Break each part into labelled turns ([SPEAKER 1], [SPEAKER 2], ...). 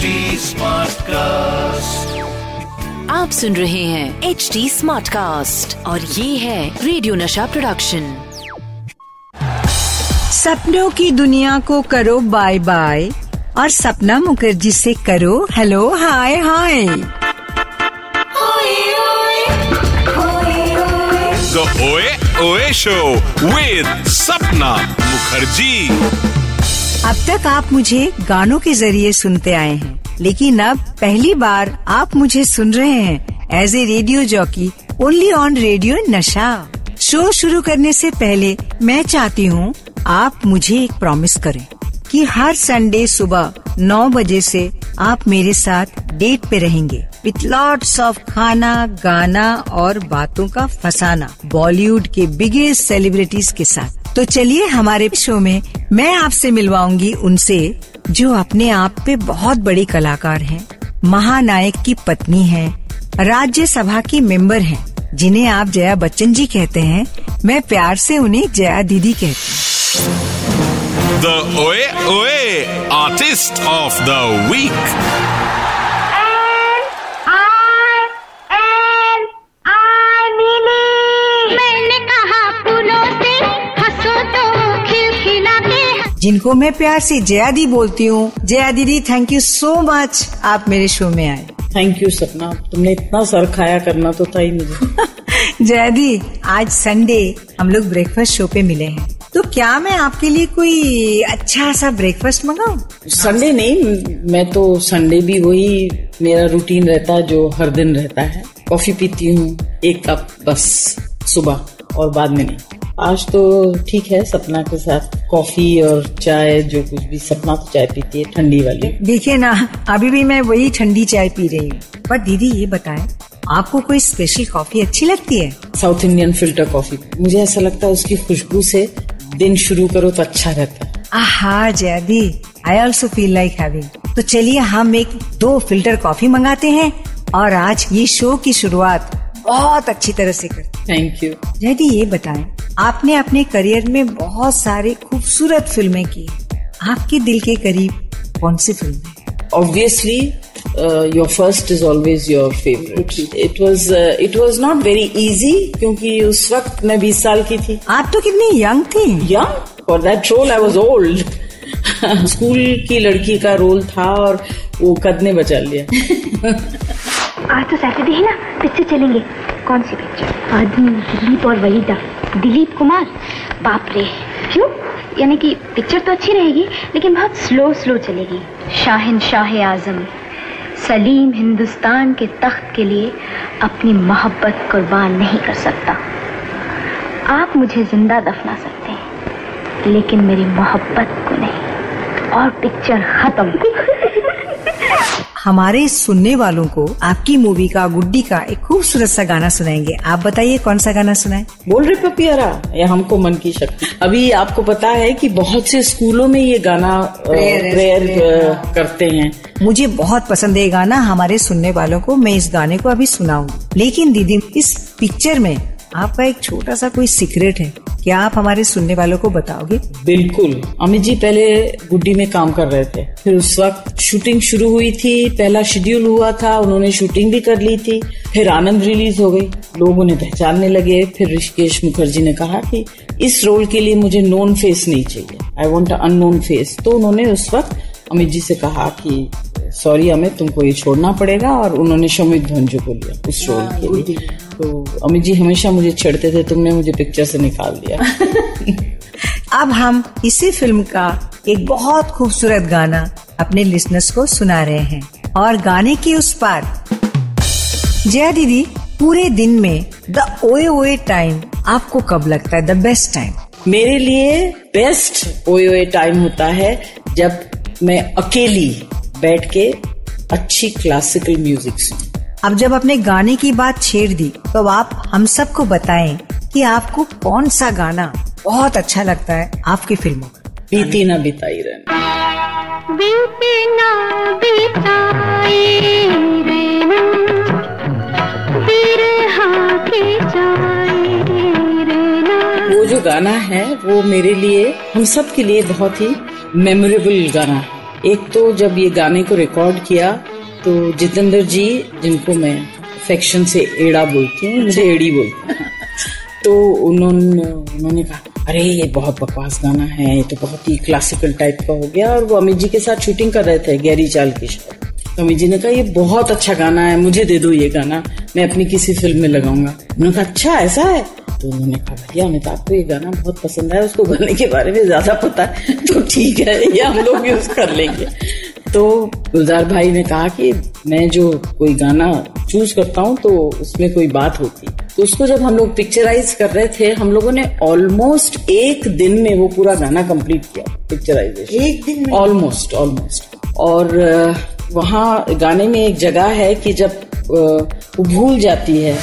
[SPEAKER 1] HD cast
[SPEAKER 2] आप सुन रहे हैं एच डी स्मार्ट कास्ट और ये है रेडियो नशा प्रोडक्शन
[SPEAKER 3] सपनों की दुनिया को करो बाय बाय और सपना मुखर्जी से करो hello hi hi.
[SPEAKER 4] The Oe Oe Show with Sapna Mukherjee.
[SPEAKER 3] अब तक आप मुझे गानों के ज़रिए सुनते आए हैं। लेकिन अब पहली बार आप मुझे सुन रहे हैं as a radio jockey only on radio Nasha show शुरू करने से पहले मैं चाहती हूँ आप मुझे एक प्रॉमिस करें कि हर संडे सुबह नौ बजे से आप मेरे साथ डेट पे रहेंगे। विथ लॉट्स ऑफ़ खाना, गाना और बातों का फसाना बॉलीवुड के बिगेस्ट सेलिब्रिटीज के साथ। तो चलिए हमारे शो में मैं आपसे मिलवाऊँगी उनसे जो अपने आप पे बहुत बड़ी कलाकार हैं, महानायक की पत्नी हैं, राज्यसभा की मेंबर हैं, जिन्हें आप जया बच्चन जी कहते हैं। मैं प्यार से उन्हें जया दीदी कहती हूँ।
[SPEAKER 4] The Oe Oe Artist of the Week.
[SPEAKER 3] जिनको मैं प्यार से जया दी बोलती हूँ। जया दीदी थैंक यू सो मच आप मेरे शो में आए।
[SPEAKER 5] थैंक यू सपना। तुमने इतना सर खाया करना तो था ही मुझे।
[SPEAKER 3] जया दी आज संडे हम लोग ब्रेकफास्ट शो पे मिले हैं। तो क्या मैं आपके लिए कोई अच्छा सा ब्रेकफास्ट मंगाऊं?
[SPEAKER 5] संडे नहीं मैं तो संडे भी वही मेरा रूटीन रहता है जो हर दिन रहता है। कॉफ़ी पीती हूँ एक कप बस सुबह और बाद में नहीं। आज तो ठीक है सपना के साथ कॉफ़ी और चाय जो कुछ भी सपना तो चाय पीती है ठंडी वाली।
[SPEAKER 3] देखिए ना अभी भी मैं वही ठंडी चाय पी रही हूँ। पर दीदी ये बताएँ आपको कोई स्पेशल कॉफ़ी अच्छी लगती है?
[SPEAKER 5] साउथ इंडियन फ़िल्टर कॉफ़ी मुझे ऐसा लगता है उसकी खुशबू से दिन शुरू करो तो अच्छा रहता है।
[SPEAKER 3] आहा Zaidi I also feel like having तो चलिए हम एक दो फ़िल्टर कॉफ़ी मंगाते हैं और आज ये शो की शुरुआत बहुत अच्छी तरह से करते हैं।
[SPEAKER 5] थैंक यू
[SPEAKER 3] जयदी ये बताएँ आपने अपने करियर में बहुत सारे खूबसूरत फ़िल्में की आपके दिल के करीब कौन सी फ़िल्म है?
[SPEAKER 5] Obviously uh, your first is always your favorite. It was uh, it was not very easy क्योंकि उस वक्त मैं 20 साल की थी।
[SPEAKER 3] आप तो कितनी यंग थी।
[SPEAKER 5] Young for that role I was old. School की लड़की का रोल था और वो कद ने बचा लिया।
[SPEAKER 6] आज तो सैटरडे है ना पिक्चर चलेंगे। कौन सी पिक्चर आदमी दिलीप और वहीदा। दिलीप कुमार? बाप रे। क्यों? यानी कि पिक्चर तो अच्छी रहेगी, लेकिन बहुत स्लो स्लो चलेगी। शाहिन शाह आज़म, सलीम हिंदुस्तान के तख्त के लिए अपनी मोहब्बत कुर्बान नहीं कर सकता। आप मुझे ज़िंदा दफना सकते हैं, लेकिन मेरी मोहब्बत को नहीं। और पिक्चर खत्म।
[SPEAKER 3] हमारे सुनने वालों को आपकी मूवी का गुड्डी का एक खूबसूरत सा गाना सुनाएँगे। आप बताइए कौन सा गाना सुनाए?
[SPEAKER 5] बोल रहे पपियारा या हमको मन की शक्ति। अभी आपको पता है कि बहुत से स्कूलों में ये गाना प्रेयर करते हैं।
[SPEAKER 3] मुझे बहुत पसंद है ये गाना हमारे सुनने वालों को मैं इस गाने को अभी सुनाऊँगी। लेकिन दीदी इस पिक्चर में आपका एक छोटा सा कोई सीक्रेट है। क्या आप हमारे सुनने वालों को बताओगे?
[SPEAKER 5] बिल्कुल। अमित जी, पहले गुड्डी में काम कर रहे थे। फिर उस वक्त शूटिंग शुरू हुई थी, पहला शेड्यूल हुआ था, उन्होंने शूटिंग भी कर ली थी, फिर आनंद रिलीज़ हो गई। लोग उन्हें पहचानने लगे, फिर ऋषिकेश मुखर्जी ने कहा कि इस रोल के लिए मुझे नोन फेस नहीं चाहिए। आई वॉन्ट अननोन फेस तो उन्होंने उस वक्त अमित जी से कहा कि सॉरी अमित तुमको ये छोड़ना पड़ेगा और उन्होंने शमित धंजू को लिया उस रोल के लिए। तो अमित जी हमेशा मुझे छेड़ते थे तुमने मुझे पिक्चर से निकाल दिया।
[SPEAKER 3] अब हम इसी फ़िल्म का एक बहुत खूबसूरत गाना अपने लिसनर्स को सुना रहे हैं। और गाने के उस पार जया दीदी पूरे दिन में द ओए ओए टाइम आपको कब लगता है? द बेस्ट टाइम
[SPEAKER 5] मेरे लिए बेस्ट ओए ओए टाइम होता है जब मैं अकेली बैठ के अच्छी क्लासिकल म्यूज़िक सुनूं।
[SPEAKER 3] अब जब अपने गाने की बात छेड़ दी तो आप हम सबको बताएँ कि आपको कौन सा गाना बहुत अच्छा लगता है आपकी फ़िल्मों का।
[SPEAKER 5] बीती ना बिताई रहना।
[SPEAKER 6] बीते ना रहना। जाए
[SPEAKER 5] वो जो गाना है वो मेरे लिए हम सब के लिए बहुत ही मेमोरेबल गाना है। एक तो जब ये गाने को रिकॉर्ड किया तो जितेंद्र जी, जिनको मैं फैक्शन से एड़ा बोलती हूँ, मुझे एड़ी बोलती हूँ। तो उन्होंने उन्होंने कहा, अरे, ये बहुत बकवास गाना है, ये तो बहुत ही क्लासिकल टाइप का हो गया। और वो अमित जी के साथ शूटिंग कर रहे थे, गैरी चाल की तो अमित जी ने कहा, ये बहुत अच्छा गाना है, मुझे दे दो ये गाना, मैं अपनी किसी फ़िल्म में लगाऊँगा। उन्होंने कहा अच्छा ऐसा है? तो उन्होंने कहा भैया अमिताभ को ये गाना बहुत पसंद है उसको गाने के बारे में ज़्यादा पता है तो ठीक है ये हम लोग यूज़ कर लेंगे। तो गुलजार भाई ने कहा कि मैं जो कोई गाना चूज़ करता हूँ तो उसमें कोई बात होती। तो उसको जब हम लोग पिक्चराइज कर रहे थे हम लोगों ने ऑलमोस्ट एक दिन में वो पूरा गाना कंप्लीट किया पिक्चराइजेशन
[SPEAKER 3] एक दिन
[SPEAKER 5] ऑलमोस्ट ऑलमोस्ट और वहाँ गाने में एक जगह है कि जब वो भूल जाती है।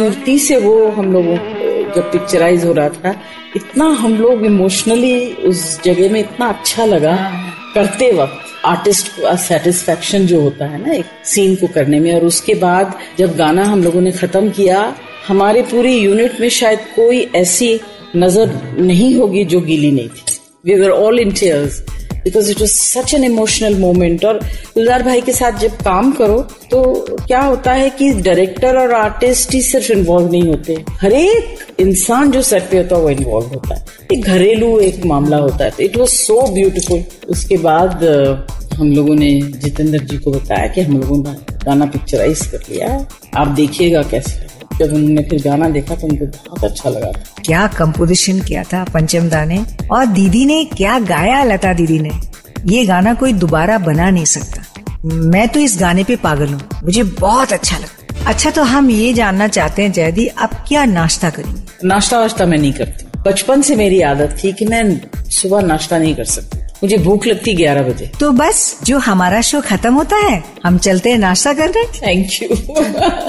[SPEAKER 5] खूबसूरती से वो हम लोगों जब पिक्चराइज हो रहा था इतना हम लोग इमोशनली उस जगह में इतना अच्छा लगा करते वक्त। आर्टिस्ट का सेटिस्फेक्शन जो होता है ना एक सीन को करने में। और उसके बाद जब गाना हम लोगों ने खत्म किया हमारे पूरी यूनिट में शायद कोई ऐसी नज़र नहीं होगी जो गीली नहीं थी। We were all in tears because it was such an emotional moment और गुलजार भाई के साथ जब काम करो तो क्या होता है कि डायरेक्टर और आर्टिस्ट ही सिर्फ़ इन्वॉल्व नहीं होते। हर एक इंसान जो सेट पे होता है, वो इन्वॉल्व होता है। एक घरेलू एक मामला होता है। इट वॉज़ सो ब्यूटिफुल उसके बाद हम लोगों ने जितेंद्र जी को बताया कि हम लोगों ने गाना पिक्चराइज कर लिया आप देखिएगा कैसे। जब उन्होंने फिर गाना देखा तो उनको बहुत अच्छा लगा था।
[SPEAKER 3] क्या कंपोजिशन किया था पंचम दा ने? और दीदी ने क्या गाया लता दीदी ने? ये गाना कोई दोबारा बना नहीं सकता। मैं तो इस गाने पे पागल हूँ। मुझे बहुत अच्छा लगा। अच्छा तो हम ये जानना चाहते हैं जयदी अब क्या नाश्ता करेंगे?
[SPEAKER 5] नाश्ता वाश्ता मैं नहीं करती। बचपन से मेरी आदत थी कि मैं सुबह नाश्ता नहीं कर सकती। मुझे भूख लगती ग्यारह बजे।
[SPEAKER 3] तो बस जो हमारा शो खत्म होता है हम चलते हैं नाश्ता करने।
[SPEAKER 5] थैंक यू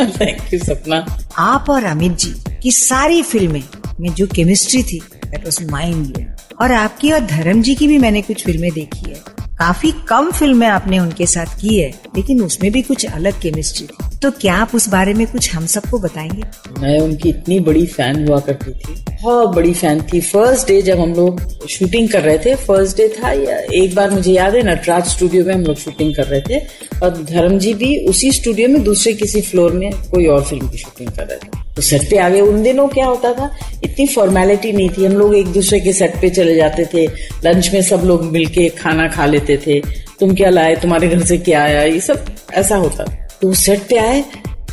[SPEAKER 5] थैंक यू सपना।
[SPEAKER 3] आप और अमित जी की सारी फ़िल्में में जो केमिस्ट्री थी दैट वाज माइंड और आपकी और धर्म जी की भी मैंने कुछ फ़िल्में देखी है। काफ़ी कम फ़िल्में आपने उनके साथ की है लेकिन उसमें भी कुछ अलग केमिस्ट्री थी। तो क्या आप उस बारे में कुछ हम सबको बताएँगे?
[SPEAKER 5] मैं उनकी इतनी बड़ी फ़ैन हुआ करती थी। बहुत बड़ी फ़ैन थी। फ़र्स्ट डे जब हम लोग शूटिंग कर रहे थे फ़र्स्ट डे था या एक बार मुझे याद है, नटराज स्टूडियो में हम लोग शूटिंग कर रहे थे और धर्म जी भी उसी स्टूडियो में दूसरे किसी फ्लोर में कोई और फ़िल्म की शूटिंग कर रहे थे। तो सेट पे आगे उन दिनों क्या होता था? इतनी फॉर्मेलिटी नहीं थी। हम लोग एक दूसरे के सेट पे चले जाते थे। लंच में सब लोग मिलके खाना खा लेते थे। तुम क्या लाए? तुम्हारे घर से क्या आया? ये सब ऐसा होता तो सेट पे आए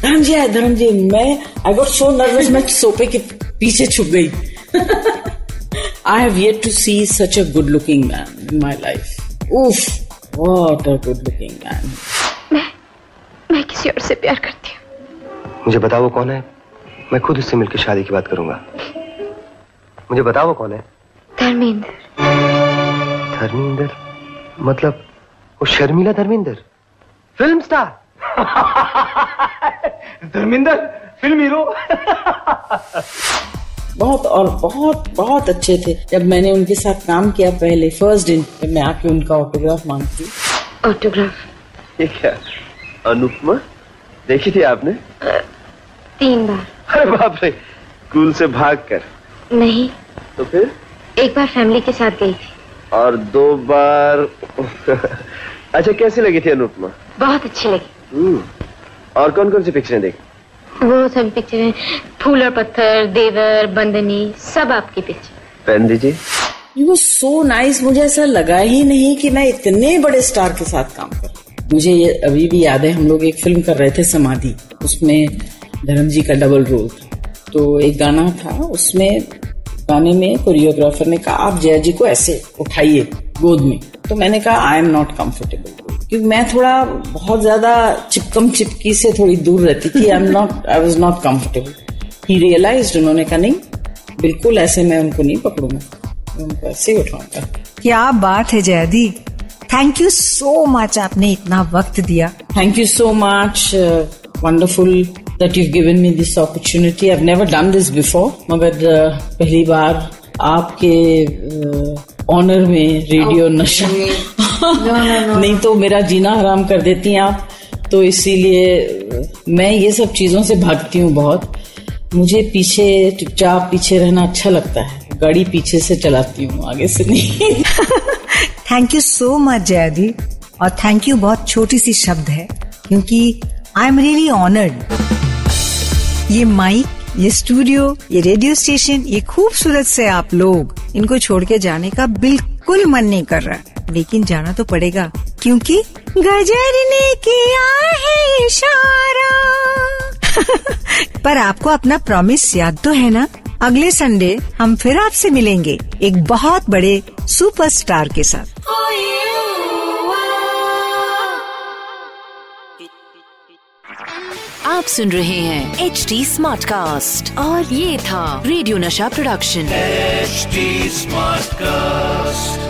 [SPEAKER 5] धर्म जी आए धर्म जी मैं आई गॉट सो नर्वस मैं सोफे के पीछे छुप गई। I have yet to see such a good looking man in my life उफ what a good looking man
[SPEAKER 6] मैं मैं किसी और से प्यार करती हूँ।
[SPEAKER 7] मुझे बताओ वो कौन है? मैं खुद उससे मिलकर शादी की बात करूँगा। मुझे बताओ वो कौन है?
[SPEAKER 6] धर्मेंद्र।
[SPEAKER 7] धर्मेंद्र? मतलब वो Sharmila Dharmendra? Film star. Dharmendra film hero.
[SPEAKER 5] बहुत और बहुत बहुत अच्छे थे। जब मैंने उनके साथ काम किया पहले फ़र्स्ट दिन जब मैं आके उनका ऑटोग्राफ मांगती
[SPEAKER 6] ऑटोग्राफ
[SPEAKER 7] ये क्या? अनुपमा? देखी थी आपने?
[SPEAKER 6] तीन बार।
[SPEAKER 7] अरे बाप रे स्कूल से भाग कर।
[SPEAKER 6] नहीं।
[SPEAKER 7] तो फिर?
[SPEAKER 6] एक बार फैमिली के साथ गई थी।
[SPEAKER 7] और दो बार अच्छा कैसी लगी थी अनुपमा?
[SPEAKER 6] बहुत अच्छी लगी।
[SPEAKER 7] हम्म, और कौन कौन सी पिक्चरें देखी?
[SPEAKER 6] वो सभी पिक्चरें फूल और पत्थर देवर बंदनी सब आपकी पिक्चर
[SPEAKER 7] पेन दीजिए।
[SPEAKER 5] वो सो नाइस मुझे ऐसा लगा ही नहीं कि मैं इतने बड़े स्टार के साथ काम कर मुझे ये अभी भी याद है हम लोग एक फ़िल्म कर रहे थे समाधि। उसमें धर्म जी का डबल रोल था। तो एक गाना था उसमें गाने में कोरियोग्राफर ने कहा आप जया जी को ऐसे उठाइए गोद में। तो मैंने कहा आई एम नॉट कंफर्टेबल क्योंकि मैं थोड़ा बहुत ज़्यादा चिपकम चिपकी से थोड़ी दूर रहती थी। I am not I was not comfortable he realise उन्होंने कहा नहीं बिल्कुल ऐसे मैं उनको नहीं पकड़ूँगा। उनको ऐसे ही उठाऊँगा
[SPEAKER 3] क्या बात है Zaidi thank you so much आपने इतना वक्त दिया।
[SPEAKER 5] Thank you so much wonderful that you've given me this opportunity. I've never done this before, मगर uh, पहली बार आपके ऑनर में रेडियो नशा नहीं तो मेरा जीना हराम कर देती हैं आप। तो इसीलिए मैं ये सब चीज़ों से भागती हूँ बहुत। मुझे पीछे चुपचाप पीछे रहना अच्छा लगता है। गाड़ी पीछे से चलाती हूँ आगे से नहीं।
[SPEAKER 3] Thank you so much Zaidi और थैंक यू बहुत छोटी सी शब्द है क्योंकि आई एम रियली ऑनर्ड ये माइक ये स्टूडियो ये रेडियो स्टेशन ये खूबसूरत से आप लोग इनको छोड़ के जाने का बिल्कुल मन नहीं कर रहा। लेकिन जाना तो पड़ेगा क्योंकि गजर ने किया है इशारा। पर आपको अपना प्रॉमिस याद तो है ना? अगले संडे हम फिर आपसे मिलेंगे एक बहुत बड़े सुपरस्टार के साथ।
[SPEAKER 2] आप सुन रहे हैं एच डी स्मार्ट कास्ट और ये था रेडियो नशा प्रोडक्शन
[SPEAKER 1] एच स्मार्ट Smartcast.